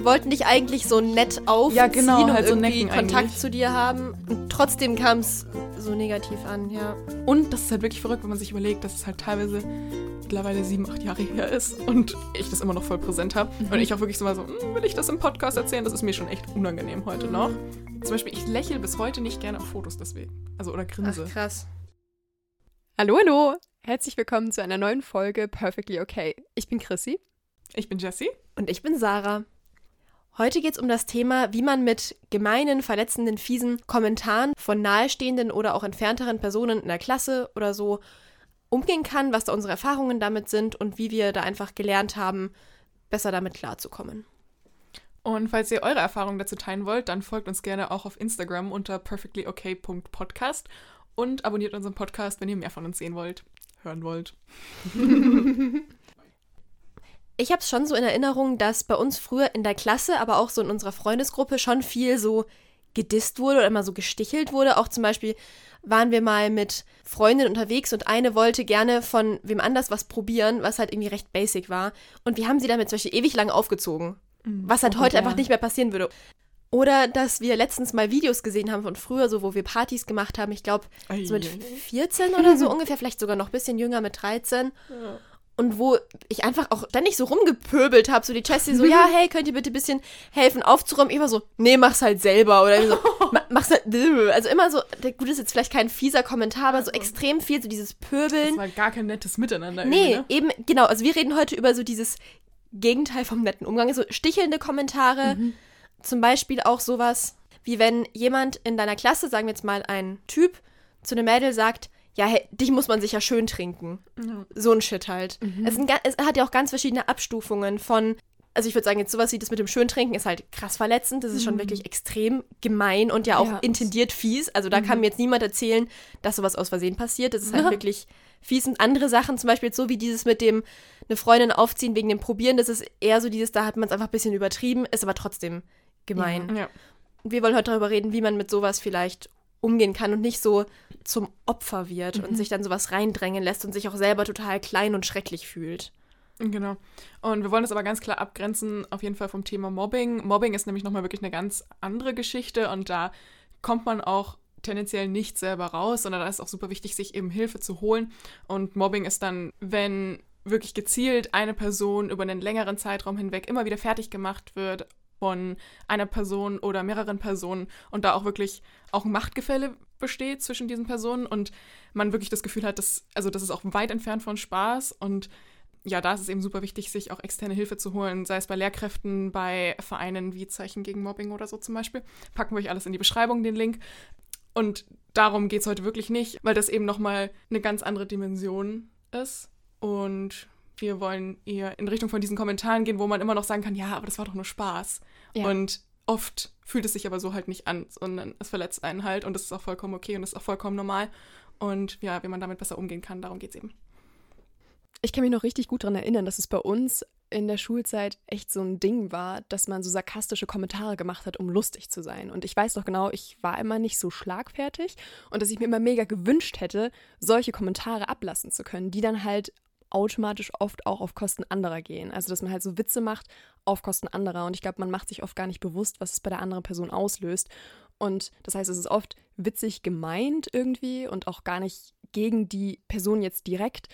die wollten dich eigentlich so nett aufziehen Ja, genau, und halt so irgendwie Kontakt eigentlich. zu dir haben. Und trotzdem kam es so negativ an, ja. Und das ist halt wirklich verrückt, wenn man sich überlegt, dass es halt teilweise mittlerweile sieben, acht Jahre her ist und ich das immer noch voll präsent habe. Mhm. Und ich auch wirklich so mal so, "Hm, will ich das im Podcast erzählen? Das ist mir schon echt unangenehm heute Mhm. noch. Zum Beispiel, ich lächle bis heute nicht gerne auf Fotos deswegen. Also, oder grinse. Ach, krass. Hallo, hallo! Herzlich willkommen zu einer neuen Folge Perfectly Okay. Ich bin Chrissy. Ich bin Jessie. Und ich bin Sarah. Heute geht es um das Thema, wie man mit gemeinen, verletzenden, fiesen Kommentaren von nahestehenden oder auch entfernteren Personen in der Klasse oder so umgehen kann, was da unsere Erfahrungen damit sind und wie wir da einfach gelernt haben, besser damit klarzukommen. Und falls ihr eure Erfahrungen dazu teilen wollt, dann folgt uns gerne auch auf Instagram unter perfectlyokay.podcast und abonniert unseren Podcast, wenn ihr mehr von uns sehen wollt, hören wollt. Ich habe es schon so in Erinnerung, dass bei uns früher in der Klasse, aber auch so in unserer Freundesgruppe schon viel so gedisst wurde oder immer so gestichelt wurde. Auch zum Beispiel waren wir mal mit Freundinnen unterwegs und eine wollte gerne von wem anders was probieren, was halt irgendwie recht basic war. Und wir haben sie damit zum Beispiel ewig lang aufgezogen. Was halt Oh, heute ja. einfach nicht mehr passieren würde. Oder dass wir letztens mal Videos gesehen haben von früher, so wo wir Partys gemacht haben. Ich glaube, so mit Eieiei. 14 oder so ungefähr, vielleicht sogar noch ein bisschen jünger mit 13. Und wo ich einfach auch ständig so rumgepöbelt habe, so die Jessie so, ja, hey, könnt ihr bitte ein bisschen helfen aufzuräumen? Ich war so, nee, mach's halt selber. Oder so, "Ma- mach's halt, also immer so, gut, das ist jetzt vielleicht kein fieser Kommentar, aber so extrem viel, so dieses Pöbeln. Das war gar kein nettes Miteinander. Nee, irgendwie, eben, genau. Also wir reden heute über so dieses Gegenteil vom netten Umgang. So stichelnde Kommentare. Zum Beispiel auch sowas, wie wenn jemand in deiner Klasse, sagen wir jetzt mal ein Typ, zu einem Mädel sagt, ja, hey, dich muss man sicher schön trinken. Ja. So ein Shit halt. Es, sind, ga- es hat ja auch ganz verschiedene Abstufungen von, also ich würde sagen, jetzt sowas wie das mit dem Schöntrinken ist halt krass verletzend. Das ist schon wirklich extrem gemein und ja auch Ja. intendiert fies. Also da kann mir jetzt niemand erzählen, dass sowas aus Versehen passiert. Das ist halt wirklich fies. Und andere Sachen, zum Beispiel so wie dieses mit dem eine Freundin aufziehen wegen dem Probieren, das ist eher so dieses, da hat man es einfach ein bisschen übertrieben, ist aber trotzdem gemein. Ja. Wir wollen heute darüber reden, wie man mit sowas vielleicht umgehen kann und nicht so zum Opfer wird und sich dann sowas reindrängen lässt und sich auch selber total klein und schrecklich fühlt. Genau. Und wir wollen das aber ganz klar abgrenzen, auf jeden Fall vom Thema Mobbing. Mobbing ist nämlich nochmal wirklich eine ganz andere Geschichte und da kommt man auch tendenziell nicht selber raus, sondern da ist auch super wichtig, sich eben Hilfe zu holen. Und Mobbing ist dann, wenn wirklich gezielt eine Person über einen längeren Zeitraum hinweg immer wieder fertig gemacht wird von einer Person oder mehreren Personen und da auch wirklich auch ein Machtgefälle besteht zwischen diesen Personen und man wirklich das Gefühl hat, dass, also das ist auch weit entfernt von Spaß und ja, da ist es eben super wichtig, sich auch externe Hilfe zu holen, sei es bei Lehrkräften, bei Vereinen wie Zeichen gegen Mobbing oder so zum Beispiel. Packen wir euch alles in die Beschreibung, den Link. Und darum geht es heute wirklich nicht, weil das eben nochmal eine ganz andere Dimension ist. Und wir wollen eher in Richtung von diesen Kommentaren gehen, wo man immer noch sagen kann, ja, aber das war doch nur Spaß. Ja. Und oft fühlt es sich aber so halt nicht an, sondern es verletzt einen halt und das ist auch vollkommen okay und das ist auch vollkommen normal. Und ja, wie man damit besser umgehen kann, darum geht es eben. Ich kann mich noch richtig gut daran erinnern, dass es bei uns in der Schulzeit echt so ein Ding war, dass man so sarkastische Kommentare gemacht hat, um lustig zu sein. Und ich weiß noch genau, ich war immer nicht so schlagfertig und dass ich mir immer mega gewünscht hätte, solche Kommentare ablassen zu können, die dann halt automatisch oft auch auf Kosten anderer gehen. Also dass man halt so Witze macht auf Kosten anderer. Und ich glaube, man macht sich oft gar nicht bewusst, was es bei der anderen Person auslöst. Und das heißt, es ist oft witzig gemeint irgendwie und auch gar nicht gegen die Person jetzt direkt,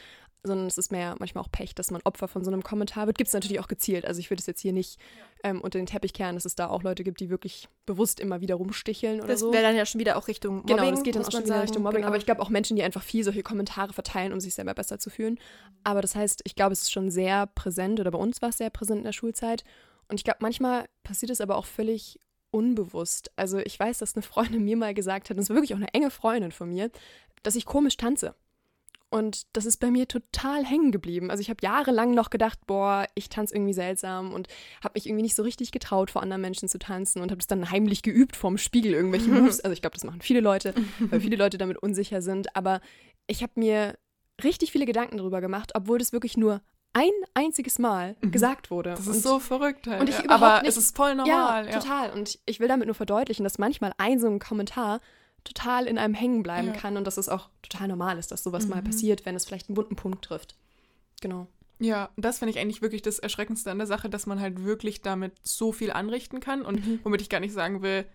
sondern es ist mehr manchmal auch Pech, dass man Opfer von so einem Kommentar wird. Gibt es natürlich auch gezielt. Also ich würde es jetzt hier nicht ähm, unter den Teppich kehren, dass es da auch Leute gibt, die wirklich bewusst immer wieder rumsticheln oder Das so. wäre dann ja schon wieder auch Richtung Mobbing. Genau, das geht dann auch schon wieder sagen. Richtung Mobbing. Genau. Aber ich glaube auch Menschen, die einfach viel solche Kommentare verteilen, um sich selber besser zu fühlen. Aber das heißt, ich glaube, es ist schon sehr präsent oder bei uns war es sehr präsent in der Schulzeit. Und ich glaube, manchmal passiert es aber auch völlig unbewusst. Also ich weiß, dass eine Freundin mir mal gesagt hat, und es war wirklich auch eine enge Freundin von mir, dass ich komisch tanze. Und das ist bei mir total hängen geblieben. Also ich habe jahrelang noch gedacht, boah, ich tanze irgendwie seltsam und habe mich irgendwie nicht so richtig getraut, vor anderen Menschen zu tanzen und habe das dann heimlich geübt vorm Spiegel, irgendwelche Moves. Also ich glaube, das machen viele Leute, weil viele Leute damit unsicher sind. Aber ich habe mir richtig viele Gedanken darüber gemacht, obwohl das wirklich nur ein einziges Mal gesagt wurde. Das Und- ist so verrückt halt. und ich ja. Aber nicht- es ist voll normal. ja, total. Und ich, ich will damit nur verdeutlichen, dass manchmal ein so ein Kommentar total in einem hängen bleiben Ja. Mhm. kann und dass es auch total normal ist, dass sowas mal passiert, wenn es vielleicht einen bunten Punkt trifft. Genau. Ja, das finde ich eigentlich wirklich das Erschreckendste an der Sache, dass man halt wirklich damit so viel anrichten kann und mhm. womit ich gar nicht sagen will,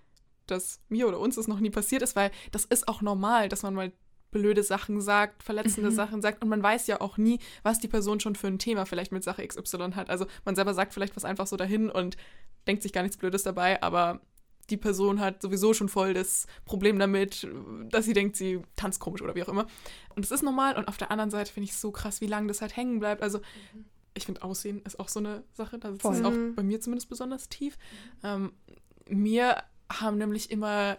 dass mir oder uns das noch nie passiert ist, weil das ist auch normal, dass man mal blöde Sachen sagt, verletzende mhm. Sachen sagt und man weiß ja auch nie, was die Person schon für ein Thema vielleicht mit Sache XY hat. Also man selber sagt vielleicht was einfach so dahin und denkt sich gar nichts Blödes dabei, aber die Person hat sowieso schon voll das Problem damit, dass sie denkt, sie tanzt komisch oder wie auch immer. Und es ist normal und auf der anderen Seite finde ich es so krass, wie lange das halt hängen bleibt. Also mhm. ich finde Aussehen ist auch so eine Sache, das voll. ist auch bei mir zumindest besonders tief. Ähm, mir haben nämlich immer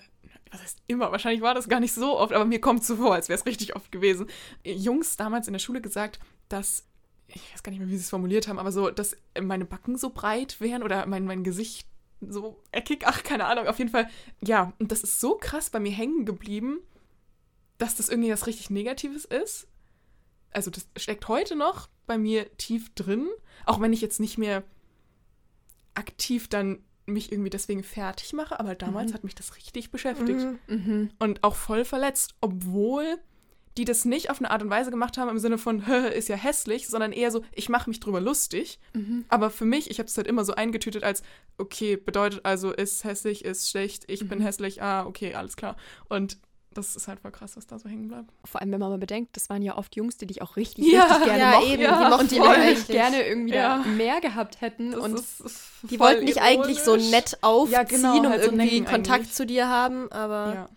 was heißt immer, wahrscheinlich war das gar nicht so oft, aber mir kommt so vor, als wäre es richtig oft gewesen. Jungs damals in der Schule gesagt, dass, ich weiß gar nicht mehr, wie sie es formuliert haben, aber so, dass meine Backen so breit wären oder mein, mein Gesicht so eckig, ach, keine Ahnung, auf jeden Fall. Ja, und das ist so krass bei mir hängen geblieben, dass das irgendwie was richtig Negatives ist. Also das steckt heute noch bei mir tief drin, auch wenn ich jetzt nicht mehr aktiv dann mich irgendwie deswegen fertig mache, aber damals mhm. hat mich das richtig beschäftigt mhm. mhm. und auch voll verletzt, obwohl die das nicht auf eine Art und Weise gemacht haben im Sinne von ist ja hässlich, sondern eher so ich mache mich drüber lustig. Mhm. Aber für mich, ich habe es halt immer so eingetütet als okay bedeutet also ist hässlich, ist schlecht, ich bin mhm. hässlich, ah okay alles klar und das ist halt voll krass, was da so hängen bleibt. Vor allem, wenn man mal bedenkt, das waren ja oft Jungs, die dich auch richtig, ja, richtig gerne ja, mochten. Eben, ja, die mochten und die eigentlich gerne irgendwie ja. mehr gehabt hätten. Das und die wollten dich eigentlich so nett aufziehen, ja, genau, um halt irgendwie so Kontakt eigentlich. zu dir haben, aber...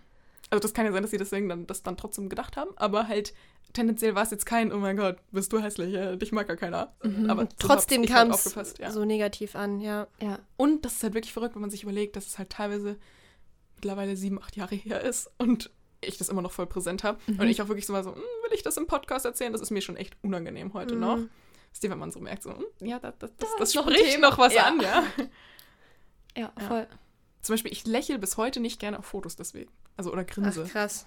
Also das kann ja sein, dass sie deswegen dann, das dann trotzdem gedacht haben, aber halt tendenziell war es jetzt kein, oh mein Gott, bist du hässlich, ja, dich mag ja keiner. Mhm. Aber trotzdem halt kam es ja. so negativ an, ja. ja. Und das ist halt wirklich verrückt, wenn man sich überlegt, dass es halt teilweise mittlerweile sieben, acht Jahre her ist und ich das immer noch voll präsent habe. Mhm. Und ich auch wirklich so mal so, hm, will ich das im Podcast erzählen? Das ist mir schon echt unangenehm heute mhm. noch. Ist dir, wenn man so merkt, so, hm, ja, das, das, das, das spricht noch, noch was ja. an, ja. Ja, voll. Ja. Zum Beispiel, ich lächle bis heute nicht gerne auf Fotos deswegen. Also, oder grinse. Ach, krass.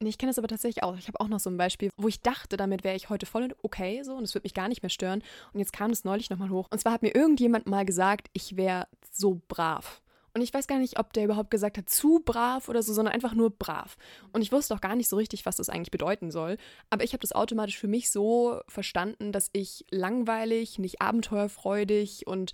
Nee, ich kenne das aber tatsächlich auch. Ich habe auch noch so ein Beispiel, wo ich dachte, damit wäre ich heute voll okay so und es würde mich gar nicht mehr stören. Und jetzt kam das neulich nochmal hoch. Und zwar hat mir irgendjemand mal gesagt, ich wäre so brav. Und ich weiß gar nicht, ob der überhaupt gesagt hat, zu brav oder so, sondern einfach nur brav. Und ich wusste auch gar nicht so richtig, was das eigentlich bedeuten soll. Aber ich habe das automatisch für mich so verstanden, dass ich langweilig, nicht abenteuerfreudig und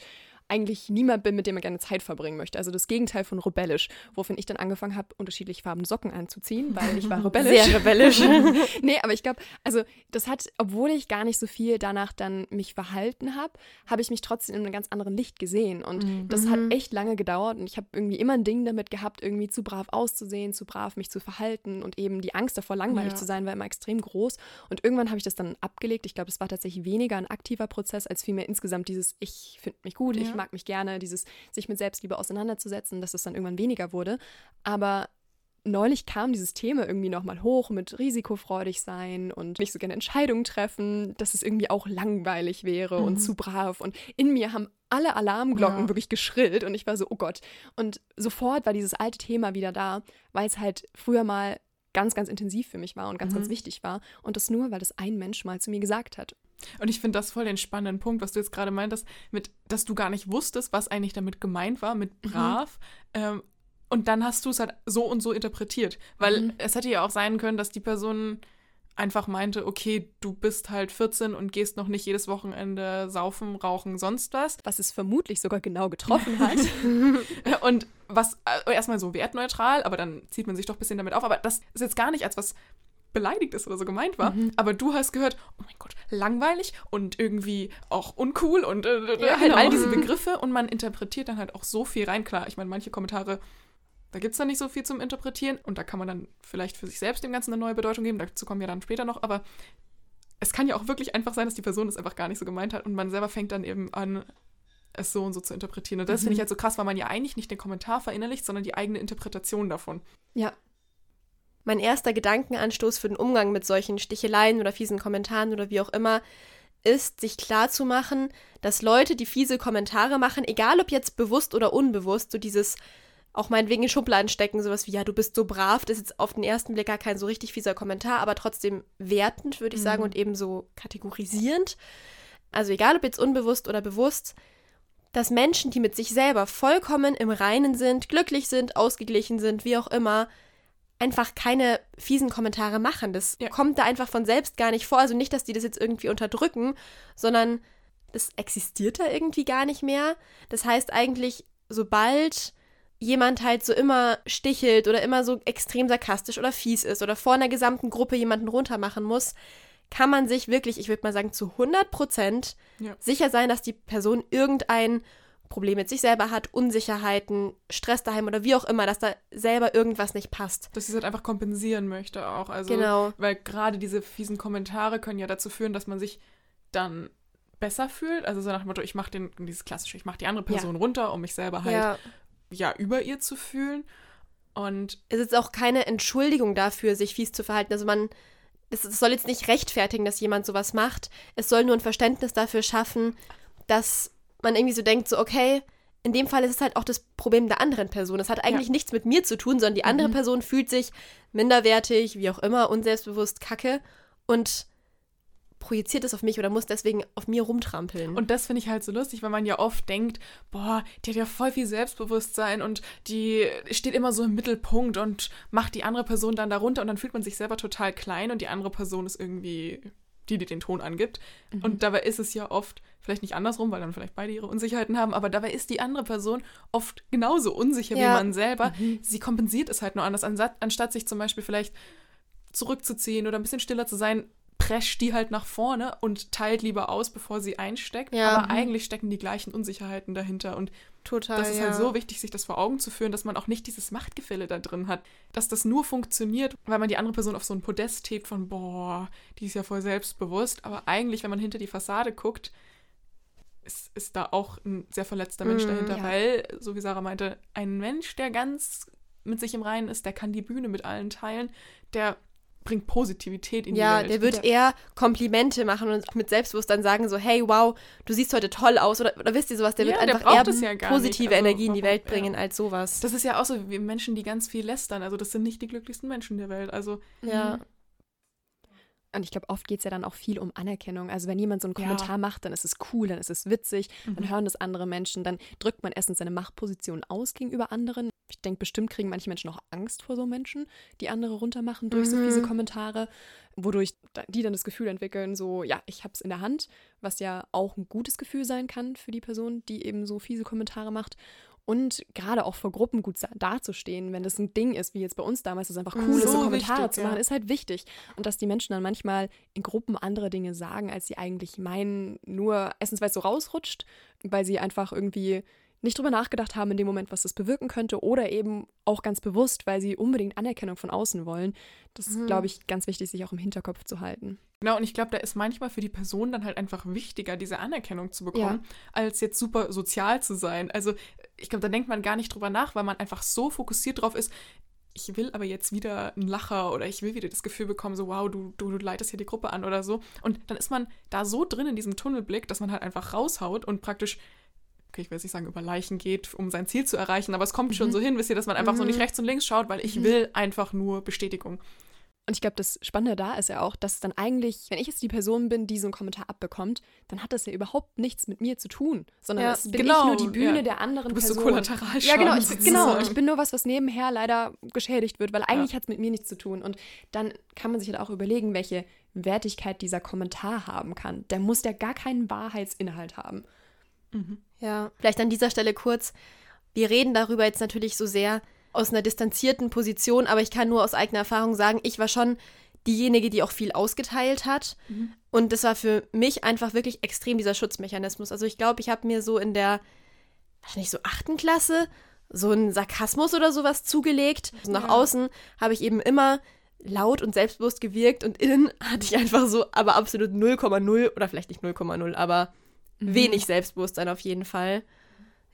eigentlich niemand bin, mit dem man gerne Zeit verbringen möchte. Also das Gegenteil von rebellisch, wofin ich dann angefangen habe, unterschiedlich farbene Socken anzuziehen, weil ich war rebellisch. Sehr rebellisch. nee, aber ich glaube, also das hat, obwohl ich gar nicht so viel danach dann mich verhalten habe, habe ich mich trotzdem in einem ganz anderen Licht gesehen. Und mhm. das hat echt lange gedauert und ich habe irgendwie immer ein Ding damit gehabt, irgendwie zu brav auszusehen, zu brav mich zu verhalten und eben die Angst davor, langweilig ja. zu sein, war immer extrem groß. Und irgendwann habe ich das dann abgelegt. Ich glaube, es war tatsächlich weniger ein aktiver Prozess, als vielmehr insgesamt dieses, ich finde mich gut, ja. ich mag mich gerne, dieses sich mit Selbstliebe auseinanderzusetzen, dass es dann irgendwann weniger wurde. Aber neulich kam dieses Thema irgendwie nochmal hoch mit risikofreudig sein und nicht so gerne Entscheidungen treffen, dass es irgendwie auch langweilig wäre mhm. und zu brav. Und in mir haben alle Alarmglocken ja. wirklich geschrillt und ich war so, oh Gott. Und sofort war dieses alte Thema wieder da, weil es halt früher mal ganz, ganz intensiv für mich war und ganz, mhm. ganz wichtig war. Und das nur, weil das ein Mensch mal zu mir gesagt hat. Und ich finde das voll den spannenden Punkt, was du jetzt gerade meintest, mit, dass du gar nicht wusstest, was eigentlich damit gemeint war, mit mhm. brav. Mhm. Ähm, und dann hast du es halt so und so interpretiert. Weil mhm. es hätte ja auch sein können, dass die Person einfach meinte, okay, du bist halt 14 und gehst noch nicht jedes Wochenende saufen, rauchen, sonst was. Was es vermutlich sogar genau getroffen hat. und was äh, erstmal so wertneutral, aber dann zieht man sich doch ein bisschen damit auf. Aber das ist jetzt gar nicht als was beleidigt ist oder so gemeint war. Mhm. Aber du hast gehört, oh mein Gott, langweilig und irgendwie auch uncool und äh, äh ja, halt genau. all diese Begriffe und man interpretiert dann halt auch so viel rein. Klar, ich meine, manche Kommentare, da gibt es dann nicht so viel zum Interpretieren und da kann man dann vielleicht für sich selbst dem Ganzen eine neue Bedeutung geben. Dazu kommen wir dann später noch, aber es kann ja auch wirklich einfach sein, dass die Person es einfach gar nicht so gemeint hat und man selber fängt dann eben an, es so und so zu interpretieren. Und das mhm. finde ich halt so krass, weil man ja eigentlich nicht den Kommentar verinnerlicht, sondern die eigene Interpretation davon. Ja, mein erster Gedankenanstoß für den Umgang mit solchen Sticheleien oder fiesen Kommentaren oder wie auch immer ist, sich klarzumachen, dass Leute, die fiese Kommentare machen, egal ob jetzt bewusst oder unbewusst, so dieses auch meinetwegen in Schubladen stecken, sowas wie, ja, du bist so brav, das ist jetzt auf den ersten Blick gar kein so richtig fieser Kommentar, aber trotzdem wertend, würde ich mhm. sagen, und eben so kategorisierend. Also egal ob jetzt unbewusst oder bewusst, dass Menschen, die mit sich selber vollkommen im Reinen sind, glücklich sind, ausgeglichen sind, wie auch immer, einfach keine fiesen Kommentare machen. Das Ja. kommt da einfach von selbst gar nicht vor. Also nicht, dass die das jetzt irgendwie unterdrücken, sondern das existiert da irgendwie gar nicht mehr. Das heißt eigentlich, sobald jemand halt so immer stichelt oder immer so extrem sarkastisch oder fies ist oder vor einer gesamten Gruppe jemanden runtermachen muss, kann man sich wirklich, ich würde mal sagen, zu 100 Prozent Ja. sicher sein, dass die Person irgendein Problem mit sich selber hat, Unsicherheiten, Stress daheim oder wie auch immer, dass da selber irgendwas nicht passt. Dass sie es halt einfach kompensieren möchte auch. Also, Genau. Weil gerade diese fiesen Kommentare können ja dazu führen, dass man sich dann besser fühlt. Also so nach dem Motto, ich mache den, dieses klassische, ich mache die andere Person runter, um mich selber halt ja. Ja, über ihr zu fühlen. Und es ist auch keine Entschuldigung dafür, sich fies zu verhalten. Also man, es soll jetzt nicht rechtfertigen, dass jemand sowas macht. Es soll nur ein Verständnis dafür schaffen, dass man irgendwie so denkt, so okay, in dem Fall ist es halt auch das Problem der anderen Person. Es hat eigentlich nichts mit mir zu tun, sondern die andere Mhm. Person fühlt sich minderwertig, wie auch immer, unselbstbewusst, kacke und projiziert es auf mich oder muss deswegen auf mir rumtrampeln. Und das finde ich halt so lustig, weil man ja oft denkt, boah, die hat ja voll viel Selbstbewusstsein und die steht immer so im Mittelpunkt und macht die andere Person dann darunter und dann fühlt man sich selber total klein und die andere Person ist irgendwie die, die den Ton angibt. Und dabei ist es ja oft, vielleicht nicht andersrum, weil dann vielleicht beide ihre Unsicherheiten haben, aber dabei ist die andere Person oft genauso unsicher wie Ja. man selber. Sie kompensiert es halt nur anders, anstatt sich zum Beispiel vielleicht zurückzuziehen oder ein bisschen stiller zu sein, prescht die halt nach vorne und teilt lieber aus, bevor sie einsteckt. Ja. Aber eigentlich stecken die gleichen Unsicherheiten dahinter. Und Total. das ist ja. halt so wichtig, sich das vor Augen zu führen, dass man auch nicht dieses Machtgefälle da drin hat. Dass das nur funktioniert, weil man die andere Person auf so ein Podest hebt von, boah, die ist ja voll selbstbewusst. Aber eigentlich, wenn man hinter die Fassade guckt, ist, ist da auch ein sehr verletzter Mensch Mm, dahinter, ja. weil, so wie Sarah meinte, ein Mensch, der ganz mit sich im Reinen ist, der kann die Bühne mit allen teilen, der bringt Positivität in Ja, die der Welt. wird eher Komplimente machen und mit Selbstbewusstsein sagen so, hey, wow, du siehst heute toll aus oder, oder wisst ihr sowas, der Ja, wird der einfach eher ja positive. Also, Energie in die Welt bringen ja. als sowas. Das ist ja auch so wie Menschen, die ganz viel lästern. Also das sind nicht die glücklichsten Menschen der Welt. Also ja. Und ich glaube, oft geht es ja dann auch viel um Anerkennung. Also wenn jemand so einen Ja. Kommentar macht, dann ist es cool, dann ist es witzig, Mhm. dann hören das andere Menschen, dann drückt man erstens seine Machtposition aus gegenüber anderen. Ich denke, bestimmt kriegen manche Menschen auch Angst vor so Menschen, die andere runtermachen durch so Mhm. fiese Kommentare, wodurch die dann das Gefühl entwickeln, so, ja, ich hab's in der Hand, was ja auch ein gutes Gefühl sein kann für die Person, die eben so fiese Kommentare macht. Und gerade auch vor Gruppen gut dazustehen, wenn das ein Ding ist, wie jetzt bei uns damals, das einfach cool ist, so So Kommentare wichtig, zu ja. machen, ist halt wichtig. Und dass die Menschen dann manchmal in Gruppen andere Dinge sagen, als sie eigentlich meinen, nur erstens, weil es so rausrutscht, weil sie einfach irgendwie nicht drüber nachgedacht haben in dem Moment, was das bewirken könnte, oder eben auch ganz bewusst, weil sie unbedingt Anerkennung von außen wollen. Das ist, Mhm. glaube ich, ganz wichtig, sich auch im Hinterkopf zu halten. Genau, und ich glaube, da ist manchmal für die Person dann halt einfach wichtiger, diese Anerkennung zu bekommen, als jetzt super sozial zu sein. Also ich glaube, da denkt man gar nicht drüber nach, weil man einfach so fokussiert drauf ist, ich will aber jetzt wieder einen Lacher oder ich will wieder das Gefühl bekommen, so wow, du, du, du leitest hier die Gruppe an oder so. Und dann ist man da so drin in diesem Tunnelblick, dass man halt einfach raushaut und praktisch, okay, ich will jetzt nicht sagen, über Leichen geht, um sein Ziel zu erreichen, aber es kommt schon so hin, wisst ihr, dass man einfach so nicht rechts und links schaut, weil ich will einfach nur Bestätigung. Und ich glaube, das Spannende da ist ja auch, dass dann eigentlich, wenn ich jetzt die Person bin, die so einen Kommentar abbekommt, dann hat das ja überhaupt nichts mit mir zu tun, sondern Ja, es bin genau, ich nur die Bühne ja. der anderen Du bist so Person. Kollateralschaden. Ja, genau, ich, genau. Ich bin nur was, was nebenher leider geschädigt wird, weil eigentlich hat es mit mir nichts zu tun. Und dann kann man sich halt auch überlegen, welche Wertigkeit dieser Kommentar haben kann. Der muss ja gar keinen Wahrheitsinhalt haben. Ja, vielleicht an dieser Stelle kurz. Wir reden darüber jetzt natürlich so sehr aus einer distanzierten Position, aber ich kann nur aus eigener Erfahrung sagen, ich war schon diejenige, die auch viel ausgeteilt hat. Und das war für mich einfach wirklich extrem dieser Schutzmechanismus. Also ich glaube, ich habe mir so in der, wahrscheinlich so achten Klasse, so einen Sarkasmus oder sowas zugelegt. Also nach Ja. außen habe ich eben immer laut und selbstbewusst gewirkt und innen hatte ich einfach so, aber absolut 0,0 oder vielleicht nicht 0,0, aber wenig Selbstbewusstsein auf jeden Fall.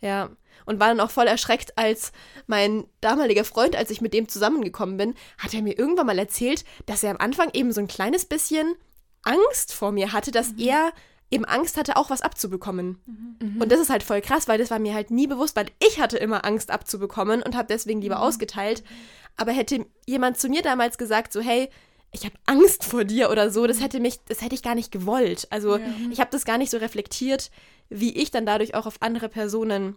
Ja. Und war dann auch voll erschreckt, als mein damaliger Freund, als ich mit dem zusammengekommen bin, hat er mir irgendwann mal erzählt, dass er am Anfang eben so ein kleines bisschen Angst vor mir hatte, dass er eben Angst hatte, auch was abzubekommen. Und das ist halt voll krass, weil das war mir halt nie bewusst, weil ich hatte immer Angst abzubekommen und habe deswegen lieber ausgeteilt. Aber hätte jemand zu mir damals gesagt, so hey, ich habe Angst vor dir oder so, das hätte mich, das hätte ich gar nicht gewollt. Also Ja. ich habe das gar nicht so reflektiert, wie ich dann dadurch auch auf andere Personen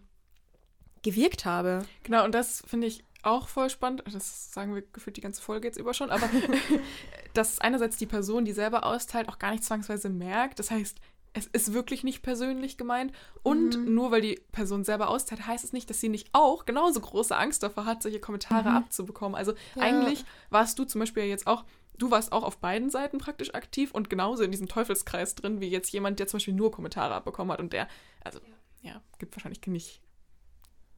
gewirkt habe. Genau, und das finde ich auch voll spannend, das sagen wir gefühlt die ganze Folge jetzt über schon, aber dass einerseits die Person, die selber austeilt, auch gar nicht zwangsweise merkt. Das heißt, es ist wirklich nicht persönlich gemeint. Und Mhm. nur weil die Person selber austeilt, heißt es nicht, dass sie nicht auch genauso große Angst davor hat, solche Kommentare Mhm. abzubekommen. Also Ja. eigentlich warst du zum Beispiel jetzt auch, du warst auch auf beiden Seiten praktisch aktiv und genauso in diesem Teufelskreis drin, wie jetzt jemand, der zum Beispiel nur Kommentare abbekommen hat und der, also ja, gibt wahrscheinlich nicht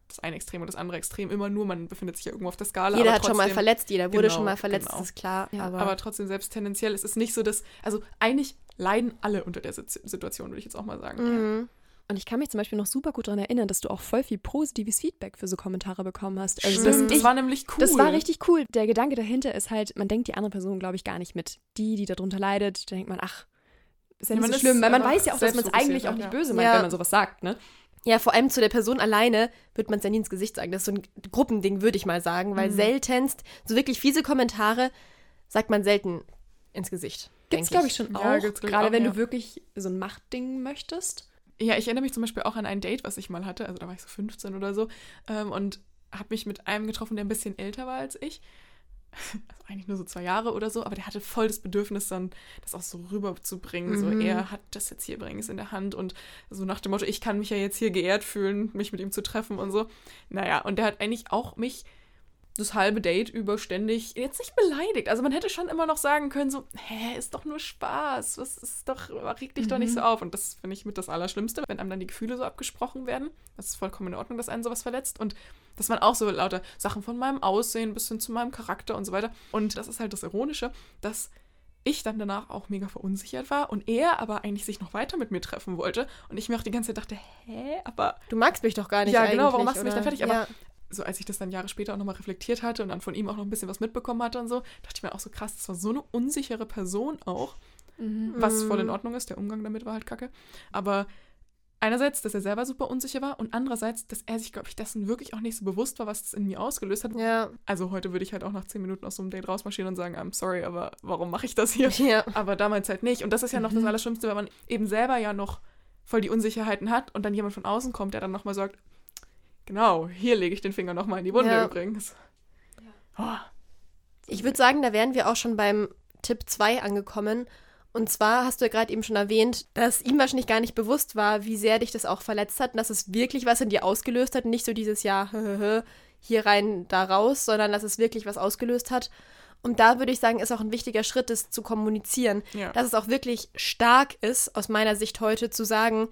das eine Extrem und das andere Extrem immer nur, man befindet sich ja irgendwo auf der Skala. Jeder hat schon mal trotzdem- verletzt, jeder wurde Genau, schon mal verletzt, genau. ist klar. Ja, aber, aber trotzdem, selbst tendenziell ist es nicht so, dass. Also eigentlich leiden alle unter der Sit- Situation, würde ich jetzt auch mal sagen. Mhm. Und ich kann mich zum Beispiel noch super gut daran erinnern, dass du auch voll viel positives Feedback für so Kommentare bekommen hast. Also, Stimmt, ich, das war nämlich cool. Das war richtig cool. Der Gedanke dahinter ist halt, man denkt die andere Person, glaube ich, gar nicht mit. Die, die darunter leidet, da denkt man, ach, ist ja Ja, nicht man so ist schlimm, weil man weiß ja auch, dass man es eigentlich auch nicht ja. böse meint, Ja. wenn man sowas sagt, ne? Ja, vor allem zu der Person alleine wird man es ja nie ins Gesicht sagen. Das ist so ein Gruppending, würde ich mal sagen, weil Mhm. seltenst, so wirklich fiese Kommentare sagt man selten ins Gesicht. Gibt's, glaube ich, schon Ja, auch. Gerade auch, wenn ja. du wirklich so ein Machtding möchtest. Ja, ich erinnere mich zum Beispiel auch an ein Date, was ich mal hatte. Also da war ich so 15 oder so. Ähm, und habe mich mit einem getroffen, der ein bisschen älter war als ich. Also eigentlich nur so zwei Jahre oder so, aber der hatte voll das Bedürfnis, dann das auch so rüberzubringen. So, Mhm. er hat das jetzt hier übrigens in der Hand und so nach dem Motto, ich kann mich ja jetzt hier geehrt fühlen, mich mit ihm zu treffen und so. Naja, und der hat eigentlich auch mich das halbe Date über ständig jetzt nicht beleidigt. Also man hätte schon immer noch sagen können, so, hä, ist doch nur Spaß. Was ist doch, reg dich doch nicht so auf. Und das finde ich mit das Allerschlimmste, wenn einem dann die Gefühle so abgesprochen werden. Das ist vollkommen in Ordnung, dass einen sowas verletzt. Und dass man auch so lauter Sachen von meinem Aussehen bis hin zu meinem Charakter und so weiter. Und das ist halt das Ironische, dass ich dann danach auch mega verunsichert war und er aber eigentlich sich noch weiter mit mir treffen wollte. Und ich mir auch die ganze Zeit dachte, hä, aber Du magst mich doch gar nicht. Ja, genau, warum machst du mich dann fertig? Aber ja. So als ich das dann Jahre später auch nochmal reflektiert hatte und dann von ihm auch noch ein bisschen was mitbekommen hatte und so, dachte ich mir auch so krass, das war so eine unsichere Person auch, was voll in Ordnung ist, der Umgang damit war halt kacke. Aber einerseits, dass er selber super unsicher war und andererseits, dass er sich, glaube ich, dessen wirklich auch nicht so bewusst war, was das in mir ausgelöst hat. ja. Also heute würde ich halt auch nach zehn Minuten aus so einem Date rausmarschieren und sagen, I'm sorry, aber warum mache ich das hier? Ja. Aber damals halt nicht. Und das ist ja noch das Allerschlimmste, wenn man eben selber ja noch voll die Unsicherheiten hat und dann jemand von außen kommt, der dann nochmal sagt, genau, hier lege ich den Finger nochmal in die Wunde Ja. übrigens. Oh, Ich würde sagen, da wären wir auch schon beim Tipp 2 angekommen. Und zwar hast du ja gerade eben schon erwähnt, dass ihm wahrscheinlich gar nicht bewusst war, wie sehr dich das auch verletzt hat und dass es wirklich was in dir ausgelöst hat und nicht so dieses Ja, hier rein, da raus, sondern dass es wirklich was ausgelöst hat. Und da würde ich sagen, ist auch ein wichtiger Schritt, das zu kommunizieren. Ja. Dass es auch wirklich stark ist, aus meiner Sicht heute, zu sagen,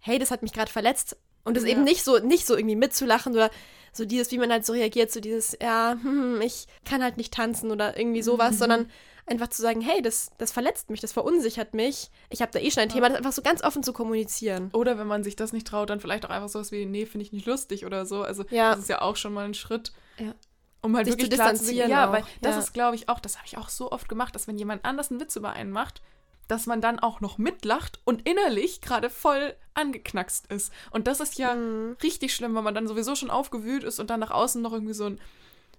hey, das hat mich gerade verletzt. Und es Ja. eben nicht so, nicht so irgendwie mitzulachen oder so dieses, wie man halt so reagiert, so dieses, ja, hm, ich kann halt nicht tanzen oder irgendwie sowas, sondern einfach zu sagen, hey, das, das verletzt mich, das verunsichert mich. Ich habe da eh schon ein Thema, das einfach so ganz offen zu kommunizieren. Oder wenn man sich das nicht traut, dann vielleicht auch einfach sowas wie, nee, finde ich nicht lustig oder so. Also Ja. das ist ja auch schon mal ein Schritt. Ja. Um halt Sich wirklich zu klar zu sehen, distanzieren ja, auch, weil das ja. ist, glaube ich, auch, das habe ich auch so oft gemacht, dass wenn jemand anders einen Witz über einen macht, dass man dann auch noch mitlacht und innerlich gerade voll angeknackst ist. Und das ist ja Mhm. richtig schlimm, weil man dann sowieso schon aufgewühlt ist und dann nach außen noch irgendwie so ein,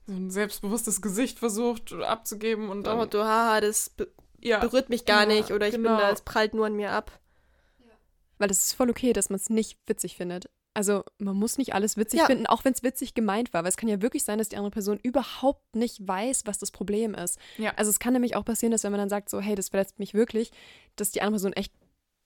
so ein selbstbewusstes Gesicht versucht abzugeben und dann, Oh, du, haha, das be ja, berührt mich gar Ja, nicht oder ich genau. bin da, es prallt nur an mir ab. Weil das ist voll okay, dass man es nicht witzig findet. Also man muss nicht alles witzig Ja. finden, auch wenn es witzig gemeint war. Weil es kann ja wirklich sein, dass die andere Person überhaupt nicht weiß, was das Problem ist. Ja. Also es kann nämlich auch passieren, dass wenn man dann sagt, so, hey, das verletzt mich wirklich, dass die andere Person echt